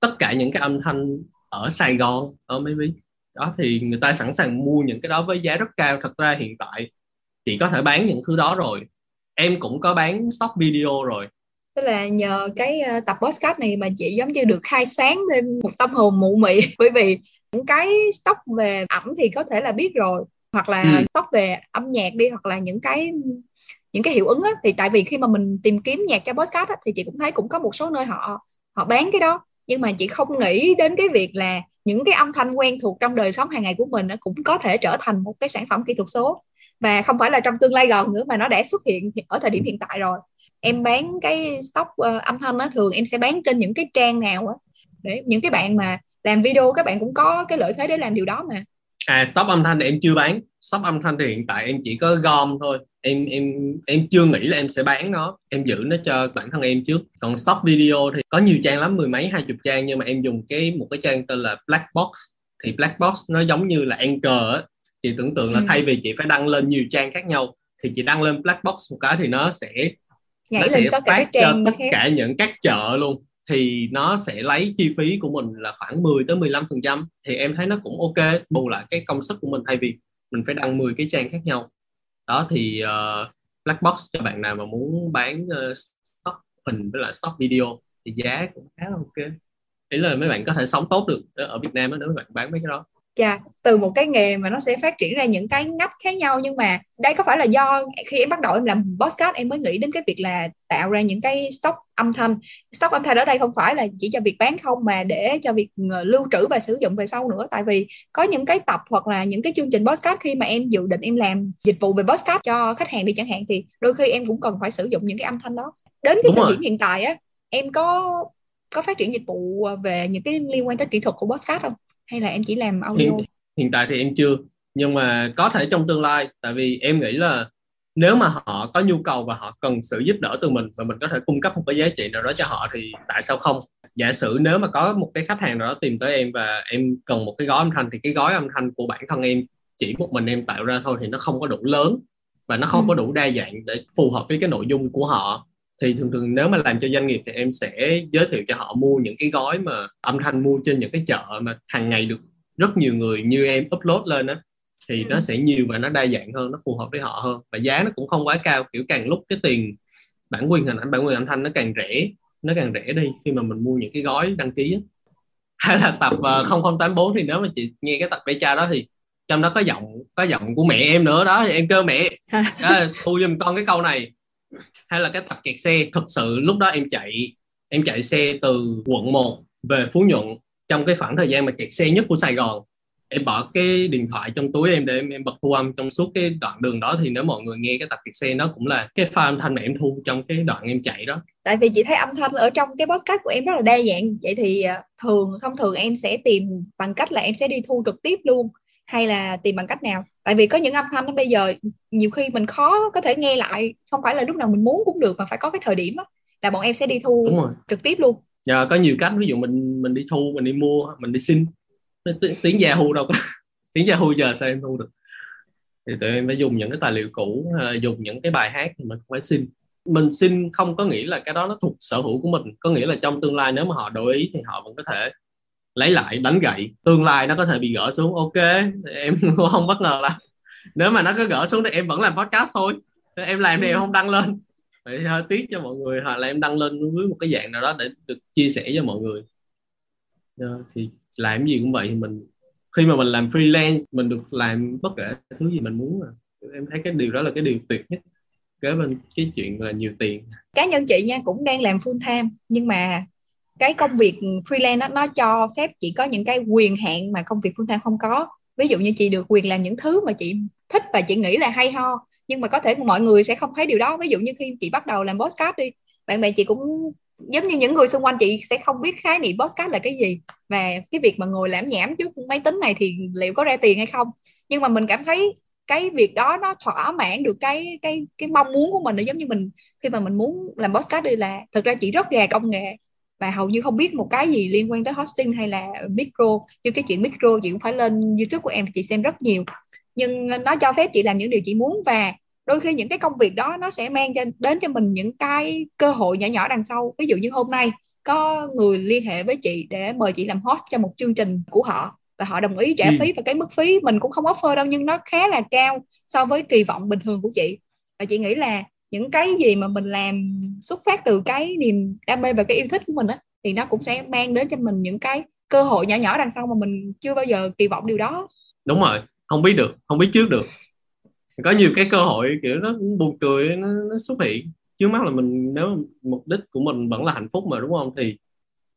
tất cả những cái âm thanh ở Sài Gòn ở maybe đó thì người ta sẵn sàng mua những cái đó với giá rất cao. Thật ra hiện tại chị có thể bán những thứ đó rồi. Em cũng có bán stock video rồi tức là nhờ cái uh, tập podcast này mà chị giống như được khai sáng thêm một tâm hồn mụ mị. Bởi vì những cái stock về ẩm thì có thể là biết rồi hoặc là ừ. stock về âm nhạc đi hoặc là những cái những cái hiệu ứng á, thì tại vì khi mà mình tìm kiếm nhạc cho podcast á, thì chị cũng thấy cũng có một số nơi họ họ bán cái đó. Nhưng mà chị không nghĩ đến cái việc là những cái âm thanh quen thuộc trong đời sống hàng ngày của mình nó cũng có thể trở thành một cái sản phẩm kỹ thuật số. Và không phải là trong tương lai gần nữa mà nó đã xuất hiện ở thời điểm hiện tại rồi em bán cái stock uh, âm thanh á thường em sẽ bán trên những cái trang nào á. Để những cái bạn mà làm video các bạn cũng có cái lợi thế để làm điều đó mà. À stop âm thanh thì em chưa bán. Stop âm thanh thì hiện tại em chỉ có gom thôi. Em em em chưa nghĩ là em sẽ bán nó. Em giữ nó cho bản thân em trước. Còn stop video thì có nhiều trang lắm mười mấy hai chục trang. Nhưng mà em dùng cái một cái trang tên là black box. Thì black box nó giống như là anchor á. Chị tưởng tượng là ừ. thay vì chị phải đăng lên nhiều trang khác nhau thì chị đăng lên black box một cái thì nó sẽ Nhảy nó sẽ phát cho tất cả những các chợ luôn. Thì nó sẽ lấy chi phí của mình là khoảng 10 tới 15 phần trăm. Thì em thấy nó cũng ok bù lại cái công sức của mình. Thay vì mình phải đăng 10 cái trang khác nhau. Đó thì uh, black box cho bạn nào mà muốn bán uh, stock hình với lại stock video thì giá cũng khá là ok. Ý là mấy bạn có thể sống tốt được ở Việt Nam đó, nếu mấy bạn bán mấy cái đó Dạ, yeah, từ một cái nghề mà nó sẽ phát triển ra những cái ngách khác nhau nhưng mà đây có phải là do khi em bắt đầu em làm podcast em mới nghĩ đến cái việc là tạo ra những cái stock âm thanh. Stock âm thanh ở đây không phải là chỉ cho việc bán không mà để cho việc ờ, lưu trữ và sử dụng về sau nữa tại vì có những cái tập hoặc là những cái chương trình podcast khi mà em dự định em làm dịch vụ về podcast cho khách hàng đi chẳng hạn thì đôi khi em cũng cần phải sử dụng những cái âm thanh đó. Đến cái Đúng thời rồi. điểm hiện tại á em có có phát triển dịch vụ về những cái liên quan tới kỹ thuật của podcast không? Hay là em chỉ làm audio? Hiện, hiện tại thì em chưa. Nhưng mà có thể trong tương lai tại vì em nghĩ là nếu mà họ có nhu cầu và họ cần sự giúp đỡ từ mình và mình có thể cung cấp một cái giá trị nào đó cho họ thì tại sao không? Giả sử nếu mà có một cái khách hàng nào đó tìm tới em và em cần một cái gói âm thanh thì cái gói âm thanh của bản thân em chỉ một mình em tạo ra thôi thì nó không có đủ lớn và nó không ừ. có đủ đa dạng để phù hợp với cái nội dung của họ thì thường thường nếu mà làm cho doanh nghiệp thì em sẽ giới thiệu cho họ mua những cái gói mà âm thanh mua trên những cái chợ mà hàng ngày được rất nhiều người như em upload lên á thì ừ. nó sẽ nhiều và nó đa dạng hơn nó phù hợp với họ hơn và giá nó cũng không quá cao. Kiểu càng lúc cái tiền bản quyền hình ảnh bản quyền âm thanh nó càng rẻ nó càng rẻ đi khi mà mình mua những cái gói đăng ký á. Hay là tập uh, ờ, 0084 thì nếu mà chị nghe cái tập beta đó thì trong đó có giọng có giọng của mẹ em nữa đó thì em kêu mẹ. À, thu giùm con cái câu này hay là cái tập kẹt xe? Thực sự lúc đó em chạy em chạy xe từ quận 1 về Phú Nhuận. Trong cái khoảng thời gian mà kẹt xe nhất của Sài Gòn em bỏ cái điện thoại trong túi em để em, em bật thu âm trong suốt cái đoạn đường đó. Thì nếu mọi người nghe cái tập kẹt xe nó cũng là cái pha âm thanh mà em thu trong cái đoạn em chạy đó. Tại vì chị thấy âm thanh ở trong cái podcast của em rất là đa dạng. Vậy thì à, thường thông thường em sẽ tìm bằng cách là em sẽ đi thu trực tiếp luôn hay là tìm bằng cách nào? Tại vì có những âm thanh bây giờ nhiều khi mình khó có thể nghe lại không phải là lúc nào mình muốn cũng được mà phải có cái thời điểm đó, là bọn em sẽ đi thu trực tiếp luôn. Giờ có nhiều cách ví dụ mình mình đi thu mình đi mua mình đi xin. Tiếng Yahoo đâu có tiếng Yahoo giờ sao em thu được? Thì tụi em phải dùng những cái tài liệu cũ dùng những cái bài hát thì mình phải xin. Mình xin không có nghĩa là cái đó nó thuộc sở hữu của mình có nghĩa là trong tương lai nếu mà họ đổi ý thì họ vẫn có thể lấy lại đánh gậy tương lai nó có thể bị gỡ xuống. Ok em không bất ngờ lắm. Nếu mà nó có gỡ xuống thì em vẫn làm podcast thôi. Em làm thì em không đăng lên. Phải hơi tiếc cho mọi người hoặc là em đăng lên với một cái dạng nào đó để được chia sẻ cho mọi người. Ờ, thì làm gì cũng vậy thì mình khi mà mình làm freelance mình được làm bất kể thứ gì mình muốn mà. Em thấy cái điều đó là cái điều tuyệt nhất. Kế bên cái chuyện là nhiều tiền. Cá nhân chị nha cũng đang làm full time nhưng mà cái công việc freelance đó, nó cho phép chị có những cái quyền hạn mà công việc full time không có. Ví dụ như chị được quyền làm những thứ mà chị thích và chị nghĩ là hay ho nhưng mà có thể mọi người sẽ không thấy điều đó. Ví dụ như khi chị bắt đầu làm podcast đi bạn bè chị cũng giống như những người xung quanh chị sẽ không biết khái niệm podcast là cái gì. Và cái việc mà ngồi lãm nhảm trước máy tính này thì liệu có ra tiền hay không? Nhưng mà mình cảm thấy cái việc đó nó thỏa mãn được cái cái cái mong muốn của mình. Nó giống như mình khi mà mình muốn làm podcast đi là thực ra chị rất gà công nghệ và hầu như không biết một cái gì liên quan tới hosting hay là micro. Như cái chuyện micro chị cũng phải lên youtube của em chị xem rất nhiều. Nhưng nó cho phép chị làm những điều chị muốn và đôi khi những cái công việc đó nó sẽ mang cho, đến cho mình những cái cơ hội nhỏ nhỏ đằng sau. Ví dụ như hôm nay có người liên hệ với chị để mời chị làm host cho một chương trình của họ và họ đồng ý trả ừ. phí và cái mức phí mình cũng không offer đâu nhưng nó khá là cao so với kỳ vọng bình thường của chị. Và chị nghĩ là những cái gì mà mình làm xuất phát từ cái niềm đam mê và cái yêu thích của mình á thì nó cũng sẽ mang đến cho mình những cái cơ hội nhỏ nhỏ đằng sau mà mình chưa bao giờ kỳ vọng điều đó. Đúng rồi không biết được không biết trước được. Có nhiều cái cơ hội kiểu nó buồn cười nó, nó xuất hiện. Trước mắt là mình nếu mục đích của mình vẫn là hạnh phúc mà đúng không? Thì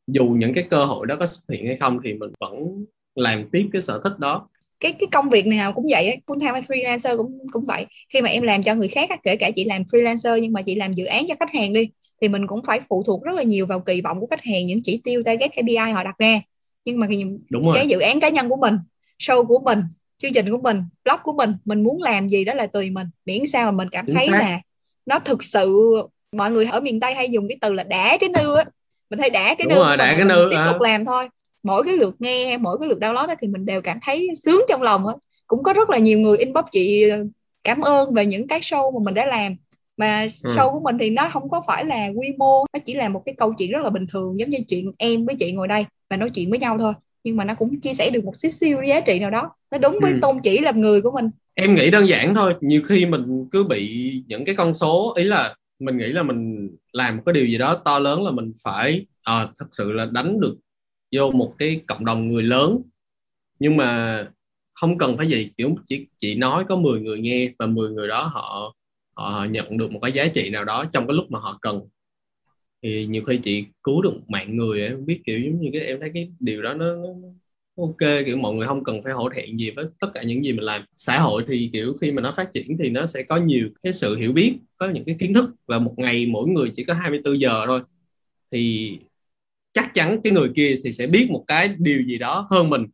dù những cái cơ hội đó có xuất hiện hay không thì mình vẫn làm tiếp cái sở thích đó cái cái công việc nào cũng vậy full time hay freelancer cũng cũng vậy khi mà em làm cho người khác kể cả chị làm freelancer nhưng mà chị làm dự án cho khách hàng đi thì mình cũng phải phụ thuộc rất là nhiều vào kỳ vọng của khách hàng những chỉ tiêu target KPI họ đặt ra nhưng mà Đúng cái rồi. dự án cá nhân của mình show của mình chương trình của mình blog của mình mình muốn làm gì đó là tùy mình miễn sao mà mình cảm Chính thấy xác. là nó thực sự mọi người ở miền tây hay dùng cái từ là đẻ cái nư á mình thấy đẻ cái Đúng nư rồi, đẻ cái nư tiếp à. tục làm thôi mỗi cái lượt nghe mỗi cái lượt download đó thì mình đều cảm thấy sướng trong lòng á. Cũng có rất là nhiều người inbox chị cảm ơn về những cái show mà mình đã làm. Mà ừ. show của mình thì nó không có phải là quy mô nó chỉ là một cái câu chuyện rất là bình thường giống như chuyện em với chị ngồi đây và nói chuyện với nhau thôi. Nhưng mà nó cũng chia sẻ được một xíu xíu giá trị nào đó. Nó đúng với ừ. tôn chỉ làm người của mình. Em nghĩ đơn giản thôi nhiều khi mình cứ bị những cái con số ý là mình nghĩ là mình làm một cái điều gì đó to lớn là mình phải à, thật sự là đánh được vô một cái cộng đồng người lớn. Nhưng mà không cần phải gì kiểu chỉ chỉ nói có 10 người nghe và 10 người đó họ họ nhận được một cái giá trị nào đó trong cái lúc mà họ cần. Thì nhiều khi chị cứu được mạng người em biết kiểu giống như cái em thấy cái điều đó nó, nó ok kiểu mọi người không cần phải hổ thẹn gì với tất cả những gì mình làm. Xã hội thì kiểu khi mà nó phát triển thì nó sẽ có nhiều cái sự hiểu biết có những cái kiến thức và một ngày mỗi người chỉ có 24 giờ thôi. Thì chắc chắn cái người kia thì sẽ biết một cái điều gì đó hơn mình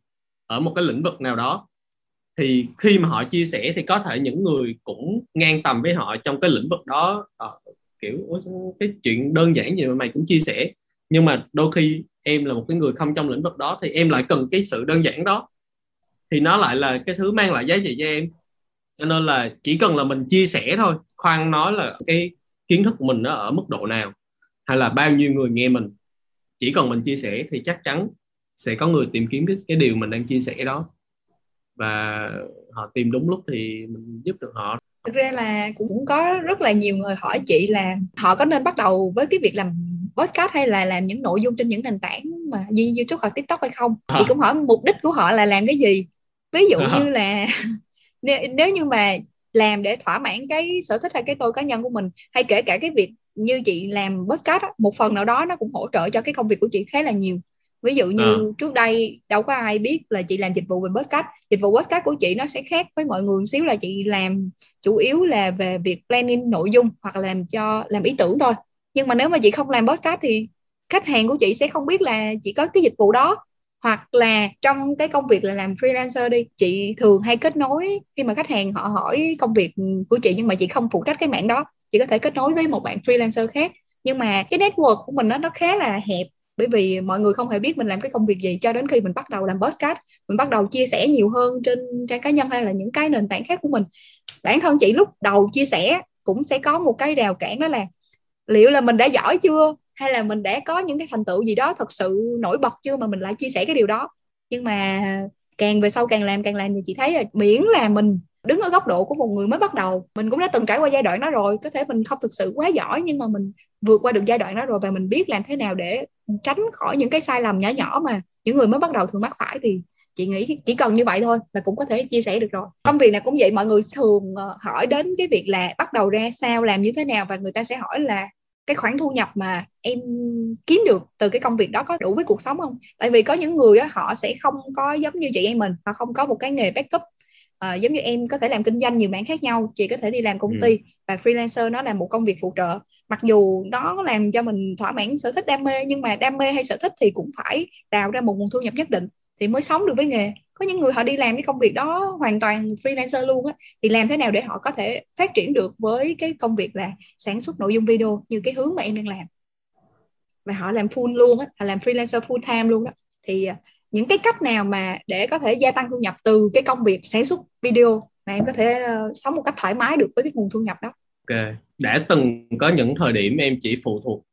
ở một cái lĩnh vực nào đó. Thì khi mà họ chia sẻ thì có thể những người cũng ngang tầm với họ trong cái lĩnh vực đó à, kiểu cái chuyện đơn giản gì mà mày cũng chia sẻ? Nhưng mà đôi khi em là một cái người không trong lĩnh vực đó thì em lại cần cái sự đơn giản đó. Thì nó lại là cái thứ mang lại giá trị cho em. Cho nên là chỉ cần là mình chia sẻ thôi khoan nói là cái kiến thức của mình nó ở mức độ nào hay là bao nhiêu người nghe mình chỉ cần mình chia sẻ thì chắc chắn sẽ có người tìm kiếm cái, cái điều mình đang chia sẻ đó và họ tìm đúng lúc thì mình giúp được họ thực ra là cũng có rất là nhiều người hỏi chị là họ có nên bắt đầu với cái việc làm podcast hay là làm những nội dung trên những nền tảng mà như youtube hoặc tiktok hay không à. chị cũng hỏi mục đích của họ là làm cái gì ví dụ à. như là nếu như mà làm để thỏa mãn cái sở thích hay cái tôi cá nhân của mình hay kể cả cái việc như chị làm podcast một phần nào đó nó cũng hỗ trợ cho cái công việc của chị khá là nhiều. Ví dụ như à. trước đây đâu có ai biết là chị làm dịch vụ về podcast. Dịch vụ podcast của chị nó sẽ khác với mọi người một xíu là chị làm chủ yếu là về việc planning nội dung hoặc là làm cho làm ý tưởng thôi. Nhưng mà nếu mà chị không làm podcast thì khách hàng của chị sẽ không biết là chị có cái dịch vụ đó. Hoặc là trong cái công việc là làm freelancer đi chị thường hay kết nối khi mà khách hàng họ hỏi công việc của chị nhưng mà chị không phụ trách cái mảng đó chị có thể kết nối với một bạn freelancer khác. Nhưng mà cái network của mình nó nó khá là hẹp, bởi vì mọi người không hề biết mình làm cái công việc gì cho đến khi mình bắt đầu làm podcast. Mình bắt đầu chia sẻ nhiều hơn trên trang cá nhân hay là những cái nền tảng khác của mình. Bản thân chị lúc đầu chia sẻ cũng sẽ có một cái rào cản đó là, liệu là mình đã giỏi chưa? Hay là mình đã có những cái thành tựu gì đó thật sự nổi bật chưa mà mình lại chia sẻ cái điều đó? Nhưng mà càng về sau càng làm càng làm thì chị thấy là miễn là mình đứng ở góc độ của một người mới bắt đầu mình cũng đã từng trải qua giai đoạn đó rồi. Có thể mình không thực sự quá giỏi nhưng mà mình vượt qua được giai đoạn đó rồi và mình biết làm thế nào để tránh khỏi những cái sai lầm nhỏ nhỏ mà những người mới bắt đầu thường mắc phải. Thì chị nghĩ chỉ cần như vậy thôi là cũng có thể chia sẻ được rồi. Công việc này cũng vậy mọi người thường ờ, hỏi đến cái việc là bắt đầu ra sao làm như thế nào và người ta sẽ hỏi là cái khoản thu nhập mà em kiếm được từ cái công việc đó có đủ với cuộc sống không? Tại vì có những người đó, họ sẽ không có giống như chị em mình họ không có một cái nghề backup à, giống như em có thể làm kinh doanh nhiều mảng khác nhau chị có thể đi làm công ty ừ. và freelancer nó là một công việc phụ trợ. Mặc dù nó làm cho mình thỏa mãn sở thích đam mê nhưng mà đam mê hay sở thích thì cũng phải tạo ra một nguồn thu nhập nhất định thì mới sống được với nghề. Có những người họ đi làm cái công việc đó hoàn toàn freelancer luôn á thì làm thế nào để họ có thể phát triển được với cái công việc là sản xuất nội dung video như cái hướng mà em đang làm? Và họ làm full luôn á họ làm freelancer full time luôn đó thì à, những cái cách nào mà để có thể gia tăng thu nhập từ cái công việc sản xuất video mà em có thể uh, sống một cách thoải mái được với cái nguồn thu nhập đó? Ok đã từng có những thời điểm em chỉ phụ thuộc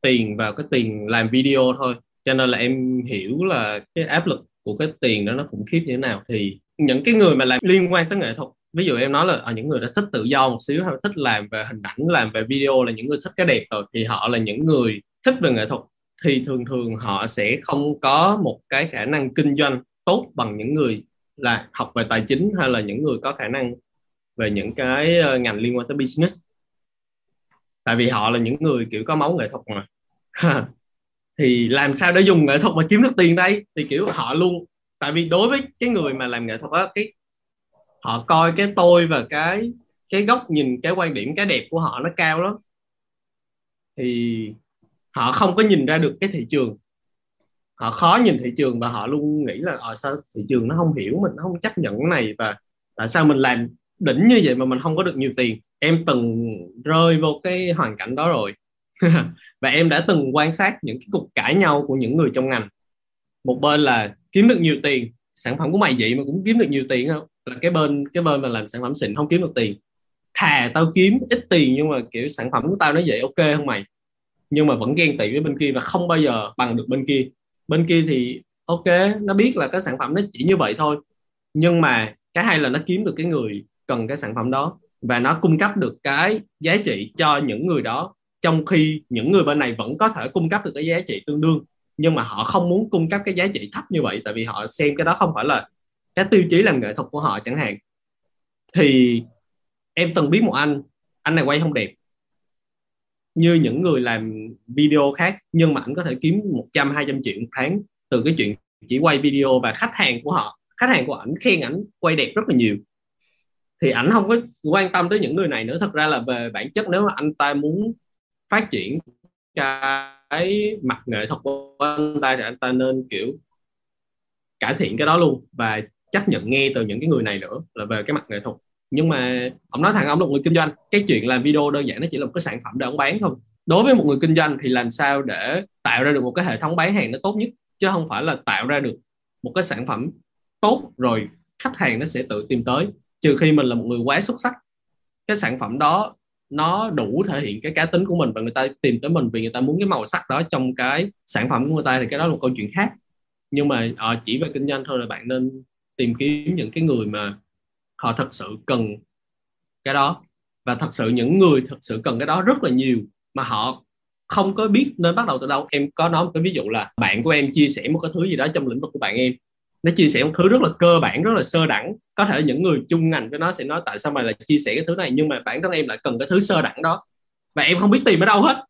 tiền vào cái tiền làm video thôi cho nên là em hiểu là cái áp lực của cái tiền đó nó khủng khiếp như thế nào. Thì những cái người mà làm liên quan tới nghệ thuật ví dụ em nói là ở những người đã thích tự do một xíu hay thích làm về hình ảnh làm về video là những người thích cái đẹp rồi thì họ là những người thích về nghệ thuật thì thường thường họ sẽ không có một cái khả năng kinh doanh tốt bằng những người là học về tài chính hay là những người có khả năng về những cái ờ, ngành liên quan tới business. Tại vì họ là những người kiểu có máu nghệ thuật mà. Thì làm sao để dùng nghệ thuật mà kiếm được tiền đây? Thì kiểu họ luôn, tại vì đối với cái người mà làm nghệ thuật á, cái họ coi cái tôi và cái cái góc nhìn, cái quan điểm, cái đẹp của họ nó cao lắm. Thì họ không có nhìn ra được cái thị trường. Họ khó nhìn thị trường và họ luôn nghĩ là ở ờ, sao thị trường nó không hiểu mình nó không chấp nhận cái này và tại sao mình làm đỉnh như vậy mà mình không có được nhiều tiền? Em từng rơi vô cái hoàn cảnh đó rồi. Và em đã từng quan sát những cái cuộc cãi nhau của những người trong ngành. Một bên là kiếm được nhiều tiền sản phẩm của mày vậy mà cũng kiếm được nhiều tiền không? Là cái bên cái bên mà làm sản phẩm xịn không kiếm được tiền. Thà tao kiếm ít tiền nhưng mà kiểu sản phẩm của tao nó vậy ok không mày? Nhưng mà vẫn ghen tị với bên kia và không bao giờ bằng được bên kia. Bên kia thì, ok, nó biết là cái sản phẩm nó chỉ như vậy thôi. Nhưng mà cái hay là nó kiếm được cái người cần cái sản phẩm đó và nó cung cấp được cái giá trị cho những người đó, trong khi những người bên này vẫn có thể cung cấp được cái giá trị tương đương. Nhưng mà họ không muốn cung cấp cái giá trị thấp như vậy, tại vì họ xem cái đó không phải là cái tiêu chí làm nghệ thuật của họ chẳng hạn. Thì em từng biết một anh anh này quay không đẹp như những người làm video khác, nhưng mà ảnh có thể kiếm 100 200 triệu một tháng từ cái chuyện chỉ quay video và khách hàng của họ, khách hàng của ảnh khen ảnh quay đẹp rất là nhiều. Thì ảnh không có quan tâm tới những người này nữa. Thật ra là về bản chất nếu mà anh ta muốn phát triển cái mặt nghệ thuật của anh ta thì anh ta nên, kiểu, cải thiện cái đó luôn và chấp nhận nghe từ những cái người này nữa là về cái mặt nghệ thuật nhưng mà ông nói thẳng, ông là một người kinh doanh. Cái chuyện làm video đơn giản nó chỉ là một cái sản phẩm để ông bán thôi. Đối với một người kinh doanh thì làm sao để tạo ra được một cái hệ thống bán hàng nó tốt nhất? Chứ không phải là tạo ra được một cái sản phẩm tốt rồi khách hàng nó sẽ tự tìm tới. Trừ khi mình là một người quá xuất sắc, cái sản phẩm đó nó đủ thể hiện cái cá tính của mình và người ta tìm tới mình vì người ta muốn cái màu sắc đó trong cái sản phẩm của người ta thì cái đó là một câu chuyện khác. Nhưng mà ờ, chỉ về kinh doanh thôi là bạn nên tìm kiếm những cái người mà họ thật sự cần cái đó. Và thật sự những người thật sự cần cái đó rất là nhiều mà họ không có biết nên bắt đầu từ đâu. Em có nói một cái ví dụ là bạn của em chia sẻ một cái thứ gì đó trong lĩnh vực của bạn em. Nó chia sẻ một thứ rất là cơ bản rất là sơ đẳng. Có thể những người chung ngành với nó sẽ nói tại sao mày lại chia sẻ cái thứ này nhưng mà bản thân em lại cần cái thứ sơ đẳng đó. Và em không biết tìm ở đâu hết.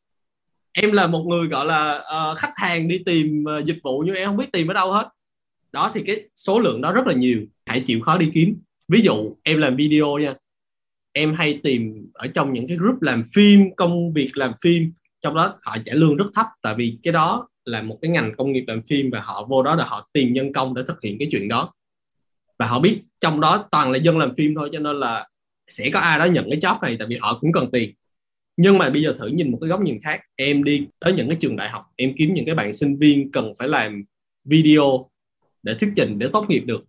Em là một người gọi là uh, khách hàng đi tìm uh, dịch vụ nhưng em không biết tìm ở đâu hết. Đó thì cái số lượng đó rất là nhiều. Hãy chịu khó đi kiếm ví dụ em làm video nha, em hay tìm ở trong những cái group làm phim, công việc làm phim, trong đó họ trả lương rất thấp, tại vì cái đó là một cái ngành công nghiệp làm phim và họ vô đó là họ tìm nhân công để thực hiện cái chuyện đó. Và họ biết trong đó toàn là dân làm phim thôi, cho nên là sẽ có ai đó nhận cái job này, tại vì họ cũng cần tiền. Nhưng mà bây giờ thử nhìn một cái góc nhìn khác, em đi tới những cái trường đại học, em kiếm những cái bạn sinh viên cần phải làm video để thuyết trình, để tốt nghiệp được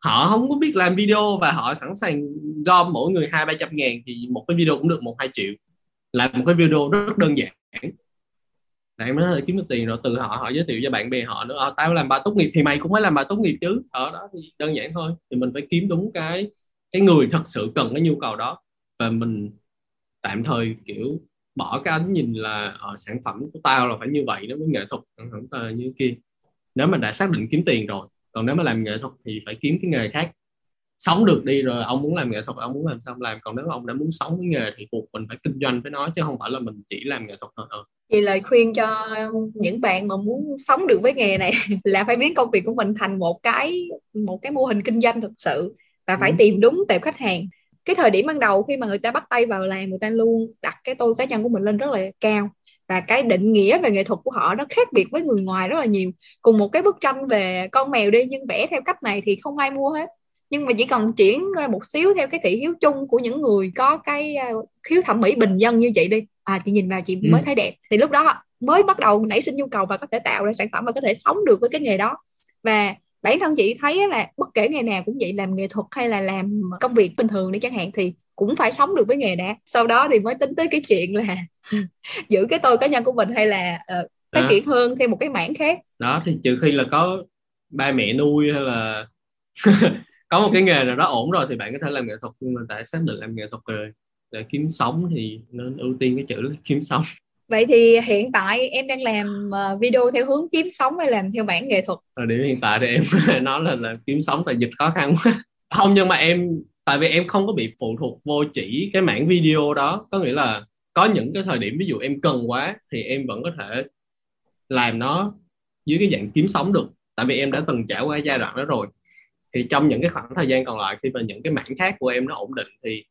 họ không có biết làm video và họ sẵn sàng gom mỗi người hai ba trăm ngàn thì một cái video cũng được một hai triệu. Làm một cái video rất đơn giản. Bạn mới kiếm được tiền rồi từ họ họ giới thiệu cho bạn bè họ nữa. À, tao làm bài tốt nghiệp thì mày cũng phải làm bài tốt nghiệp chứ. Ở đó thì đơn giản thôi. Thì mình phải kiếm đúng cái cái người thật sự cần cái nhu cầu đó. Và mình tạm thời kiểu bỏ cái ánh nhìn là ở sản phẩm của tao là phải như vậy nó mới nghệ thuật sản phẩm như kia. Nếu mà đã xác định kiếm tiền rồi còn nếu mà làm nghệ thuật thì phải kiếm cái nghề khác sống được đi rồi ông muốn làm nghệ thuật ông muốn làm sao làm còn nếu mà ông đã muốn sống với nghề thì buộc mình phải kinh doanh với nó chứ không phải là mình chỉ làm nghệ thuật thôi ừ. thì lời khuyên cho những bạn mà muốn sống được với nghề này là phải biến công việc của mình thành một cái một cái mô hình kinh doanh thực sự và phải ừ. tìm đúng tệp khách hàng cái thời điểm ban đầu khi mà người ta bắt tay vào làm người ta luôn đặt cái tôi cá nhân của mình lên rất là cao. Và cái định nghĩa về nghệ thuật của họ nó khác biệt với người ngoài rất là nhiều. Cùng một cái bức tranh về con mèo đi nhưng vẽ theo cách này thì không ai mua hết. Nhưng mà chỉ cần chuyển ra một xíu theo cái thị hiếu chung của những người có cái khiếu thẩm mỹ bình dân như chị đi. À chị nhìn vào chị ừ. mới thấy đẹp. Thì lúc đó mới bắt đầu nảy sinh nhu cầu và có thể tạo ra sản phẩm và có thể sống được với cái nghề đó. Và bản thân chị thấy là bất kể nghề nào cũng vậy làm nghệ thuật hay là làm công việc bình thường đi chẳng hạn thì cũng phải sống được với nghề đã. Sau đó thì mới tính tới cái chuyện là giữ cái tôi cá nhân của mình hay là uh, phát triển hơn theo một cái mảng khác. Đó thì trừ khi là có ba mẹ nuôi hay là có một cái nghề nào đó ổn rồi thì bạn có thể làm nghệ thuật. Nhưng mà tại xác định làm nghệ thuật rồi để kiếm sống thì nên ưu tiên cái chữ kiếm sống vậy thì hiện tại em đang làm ờ, video theo hướng kiếm sống hay làm theo bản nghệ thuật? Ở điểm hiện tại thì em nói là là kiếm sống tại dịch khó khăn quá. Không, nhưng mà em, tại vì em không có bị phụ thuộc vô chỉ cái mảng video đó. Có nghĩa là có những cái thời điểm ví dụ em cần quá thì em vẫn có thể làm nó dưới cái dạng kiếm sống được. Tại vì em đã từng trải qua giai đoạn đó rồi. Thì trong những cái khoảng thời gian còn lại, khi mà những cái mảng khác của em nó ổn định thì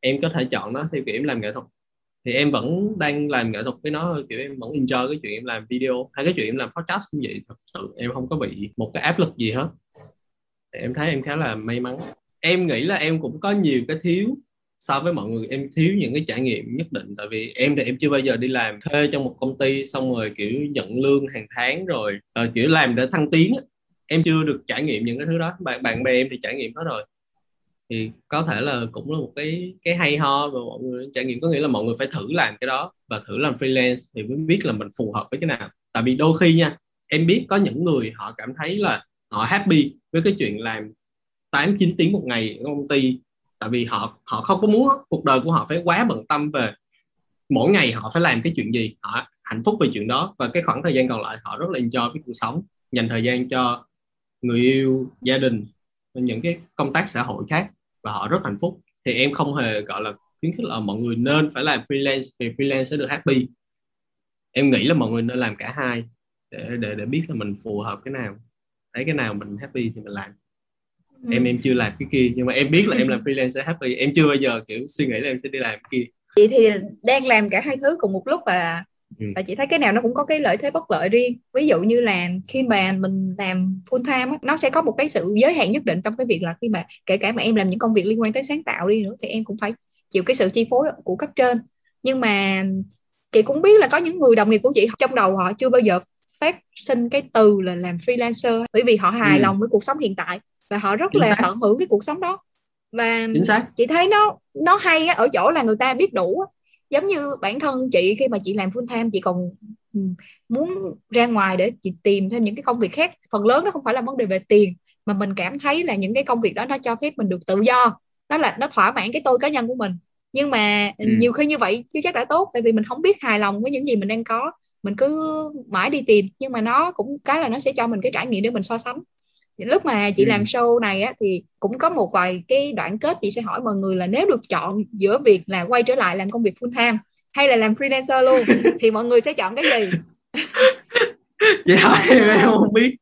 em có thể chọn nó theo kiểu em làm nghệ thuật thì em vẫn đang làm nghệ thuật với nó thôi kiểu em vẫn enjoy cái chuyện em làm video hay cái chuyện em làm podcast cũng vậy thật sự em không có bị một cái áp lực gì hết. Thì em thấy em khá là may mắn. Em nghĩ là em cũng có nhiều cái thiếu so với mọi người em thiếu những cái trải nghiệm nhất định tại vì em thì em chưa bao giờ đi làm thuê trong một công ty xong rồi kiểu nhận lương hàng tháng rồi uh, kiểu làm để thăng tiến em chưa được trải nghiệm những cái thứ đó. Bạn bạn bè em thì trải nghiệm hết rồi thì có thể là cũng là một cái cái hay ho và mọi người trải nghiệm, có nghĩa là mọi người phải thử làm cái đó và thử làm freelance thì mới biết là mình phù hợp với cái nào. Tại vì đôi khi nha, em biết có những người họ cảm thấy là họ happy với cái chuyện làm 8 9 tiếng một ngày ở công ty, tại vì họ họ không có muốn, cuộc đời của họ phải quá bận tâm về mỗi ngày họ phải làm cái chuyện gì, họ hạnh phúc về chuyện đó và cái khoảng thời gian còn lại họ rất là enjoy cái cuộc sống, dành thời gian cho người yêu, gia đình những cái công tác xã hội khác và họ rất hạnh phúc. Thì em không hề gọi là khuyến khích là mọi người nên phải làm freelance vì freelance sẽ được happy. Em nghĩ là mọi người nên làm cả hai để để để biết là mình phù hợp cái nào thấy cái nào mình happy thì mình làm. Ừ. em em chưa làm cái kia nhưng mà em biết là em làm freelance sẽ happy. Em chưa bao giờ kiểu suy nghĩ là em sẽ đi làm cái kia. Chị thì đang làm cả hai thứ cùng một lúc và ừ. và chị thấy cái nào nó cũng có cái lợi thế bất lợi riêng ví dụ như là khi mà mình làm full time nó sẽ có một cái sự giới hạn nhất định trong cái việc là khi mà kể cả mà em làm những công việc liên quan tới sáng tạo đi nữa thì em cũng phải chịu cái sự chi phối của cấp trên nhưng mà chị cũng biết là có những người đồng nghiệp của chị trong đầu họ chưa bao giờ phát sinh cái từ là làm freelancer bởi vì họ hài ừ. lòng với cuộc sống hiện tại và họ rất Chính là xác. tận hưởng cái cuộc sống đó và chị thấy nó nó hay ở chỗ là người ta biết đủ giống như bản thân chị khi mà chị làm full time chị còn ừ, muốn ra ngoài để chị tìm thêm những cái công việc khác. Phần lớn nó không phải là vấn đề về tiền mà mình cảm thấy là những cái công việc đó nó cho phép mình được tự do. Đó là nó thỏa mãn cái tôi cá nhân của mình. Nhưng mà ừ. nhiều khi như vậy chứ chắc đã tốt tại vì mình không biết hài lòng với những gì mình đang có. Mình cứ mãi đi tìm nhưng mà nó cũng cái là nó sẽ cho mình cái trải nghiệm để mình so sánh lúc mà chị ừ. làm show này á thì cũng có một vài cái đoạn kết chị sẽ hỏi mọi người là nếu được chọn giữa việc là quay trở lại làm công việc full time hay là làm freelancer luôn thì mọi người sẽ chọn cái gì dạ em không biết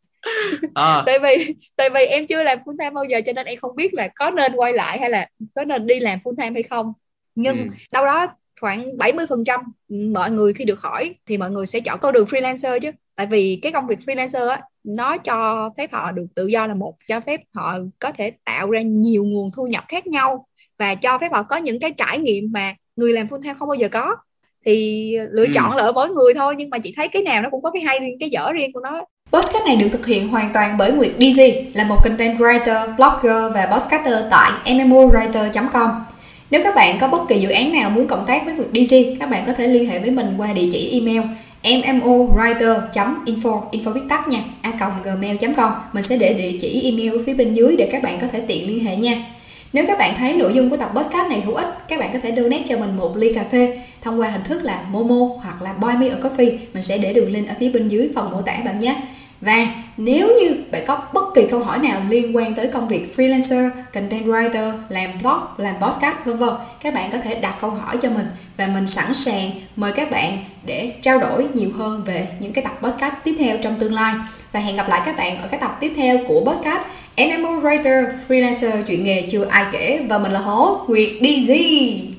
à. tại vì tại vì em chưa làm full time bao giờ cho nên em không biết là có nên quay lại hay là có nên đi làm full time hay không nhưng ừ. đâu đó khoảng 70% mọi người khi được hỏi thì mọi người sẽ chọn con đường freelancer chứ tại vì cái công việc freelancer á nó cho phép họ được tự do là một cho phép họ có thể tạo ra nhiều nguồn thu nhập khác nhau và cho phép họ có những cái trải nghiệm mà người làm full time không bao giờ có thì lựa ừ. chọn lỡ mỗi người thôi nhưng mà chị thấy cái nào nó cũng có cái hay riêng cái dở riêng của nó Podcast này được thực hiện hoàn toàn bởi Nguyệt DZ là một content writer, blogger và podcaster tại mmowriter.com. Nếu các bạn có bất kỳ dự án nào muốn cộng tác với Nguyệt DZ, các bạn có thể liên hệ với mình qua địa chỉ email mmowriter.info info viết tắt nha, a gmail.com mình sẽ để địa chỉ email ở phía bên dưới để các bạn có thể tiện liên hệ nha. Nếu các bạn thấy nội dung của tập podcast này hữu ích, các bạn có thể donate cho mình một ly cà phê thông qua hình thức là Momo hoặc là Buy Me a Coffee. Mình sẽ để đường link ở phía bên dưới phần mô tả bạn nhé và nếu như bạn có bất kỳ câu hỏi nào liên quan tới công việc freelancer, content writer, làm blog, làm podcast vân vân, các bạn có thể đặt câu hỏi cho mình và mình sẵn sàng mời các bạn để trao đổi nhiều hơn về những cái tập podcast tiếp theo trong tương lai. Và hẹn gặp lại các bạn ở các tập tiếp theo của podcast MMO Writer Freelancer chuyện nghề chưa ai kể và mình là hố Nguyệt DZ.